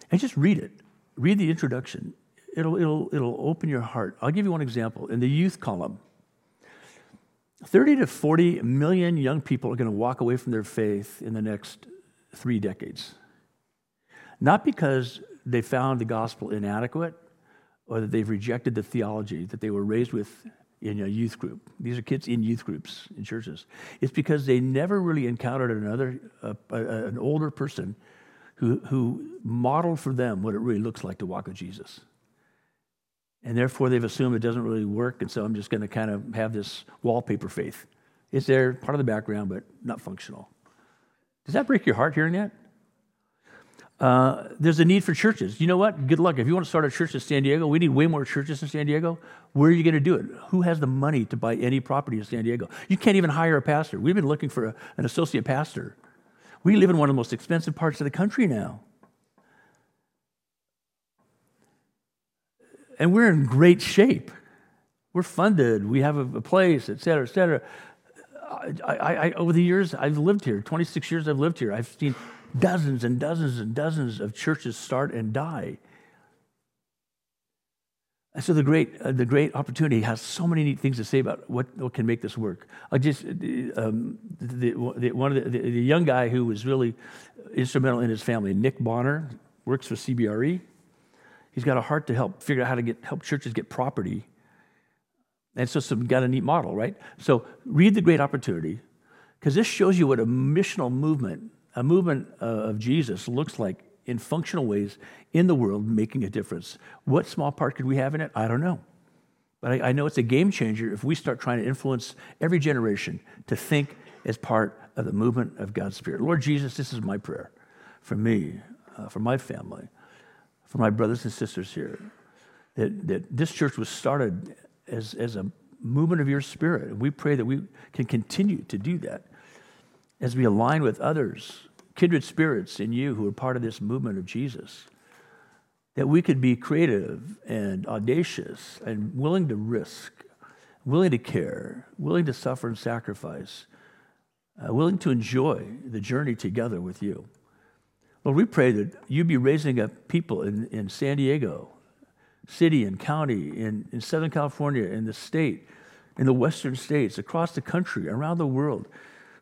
And just read it. Read the introduction. It'll, it'll, it'll open your heart. I'll give you one example. In the youth column, 30 to 40 million young people are going to walk away from their faith in the next three decades. Not because they found the gospel inadequate, or that they've rejected the theology that they were raised with in a youth group. These are kids in youth groups in churches. It's because they never really encountered another, uh, an older person who, who modeled for them what it really looks like to walk with Jesus. And therefore, they've assumed it doesn't really work, and so I'm just going to kind of have this wallpaper faith. It's there, part of the background, but not functional. Does that break your heart hearing that? Uh, there's a need for churches. You know what? Good luck. If you want to start a church in San Diego, we need way more churches in San Diego. Where are you going to do it? Who has the money to buy any property in San Diego? You can't even hire a pastor. We've been looking for a, an associate pastor. We live in one of the most expensive parts of the country now. And we're in great shape. We're funded. We have a, a place, et cetera, et cetera. I, I, I, over the years, I've lived here. 26 years I've lived here. I've seen dozens and dozens and dozens of churches start and die. And so the great, uh, the great opportunity has so many neat things to say about what, what can make this work. I just, um, the, the, one of the, the, young guy who was really instrumental in his family, Nick Bonner, works for CBRE. He's got a heart to help figure out how to get, help churches get property. And so some got a neat model, right? So read the great opportunity, because this shows you what a missional movement a movement uh, of Jesus looks like in functional ways in the world, making a difference. What small part could we have in it? I don't know. But I, I know it's a game changer if we start trying to influence every generation to think as part of the movement of God's Spirit. Lord Jesus, this is my prayer for me, uh, for my family, for my brothers and sisters here, that, that this church was started as, as a movement of your Spirit. And we pray that we can continue to do that as we align with others, kindred spirits in you who are part of this movement of Jesus, that we could be creative and audacious and willing to risk, willing to care, willing to suffer and sacrifice, uh, willing to enjoy the journey together with you. Lord, we pray that you be raising up people in, in San Diego, city and county, in, in Southern California, in the state, in the western states, across the country, around the world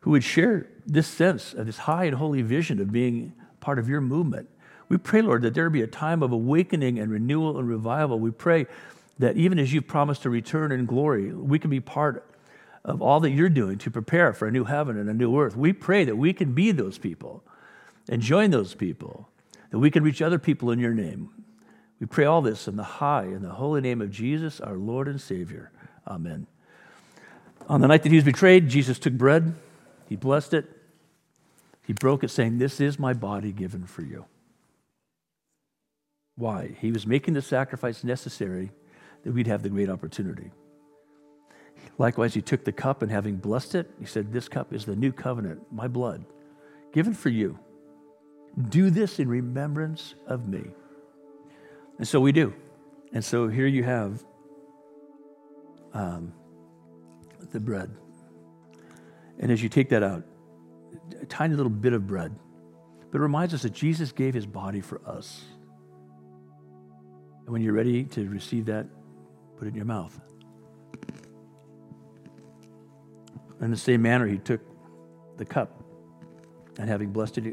who would share this sense of this high and holy vision of being part of your movement. We pray, Lord, that there be a time of awakening and renewal and revival. We pray that even as you've promised to return in glory, we can be part of all that you're doing to prepare for a new heaven and a new earth. We pray that we can be those people and join those people, that we can reach other people in your name. We pray all this in the high and the holy name of Jesus, our Lord and Savior. Amen. On the night that he was betrayed, Jesus took bread, he blessed it, he broke it, saying, This is my body given for you. Why? He was making the sacrifice necessary that we'd have the great opportunity. Likewise, he took the cup and having blessed it, he said, This cup is the new covenant, my blood, given for you. Do this in remembrance of me. And so we do. And so here you have um, the bread. And as you take that out, a tiny little bit of bread, but it reminds us that Jesus gave his body for us. And when you're ready to receive that, put it in your mouth. In the same manner, he took the cup and having blessed it, he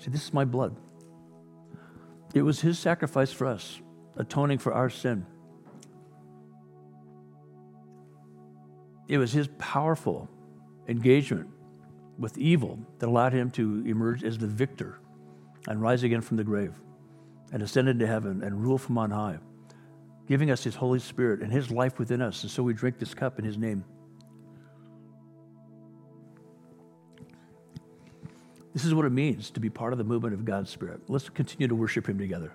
said, This is my blood. It was his sacrifice for us, atoning for our sin. It was his powerful engagement with evil that allowed him to emerge as the victor and rise again from the grave and ascend into heaven and rule from on high, giving us his Holy Spirit and his life within us. And so we drink this cup in his name. This is what it means to be part of the movement of God's Spirit. Let's continue to worship him together.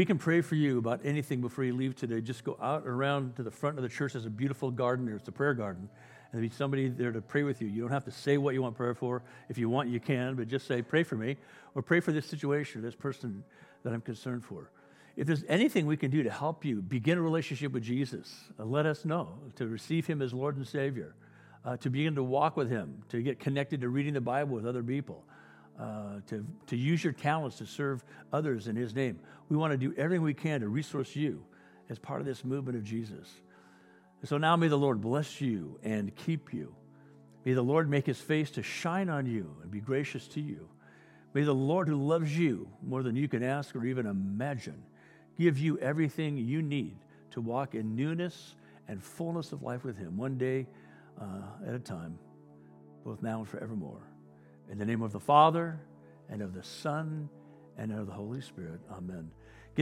We can pray for you about anything before you leave today, just go out around to the front of the church. There's a beautiful garden there. It's a prayer garden. And there'll be somebody there to pray with you. You don't have to say what you want prayer for. If you want, you can, but just say, pray for me, or pray for this situation, this person that I'm concerned for. If there's anything we can do to help you begin a relationship with Jesus, uh, let us know. To receive Him as Lord and Savior, uh, to begin to walk with Him, to get connected to reading the Bible with other people, uh, to, to use your talents to serve others in His name. We want to do everything we can to resource you as part of this movement of Jesus. So now may the Lord bless you and keep you. May the Lord make his face to shine on you and be gracious to you. May the Lord, who loves you more than you can ask or even imagine, give you everything you need to walk in newness and fullness of life with him, one day uh, at a time, both now and forevermore. In the name of the Father, and of the Son, and of the Holy Spirit. Amen.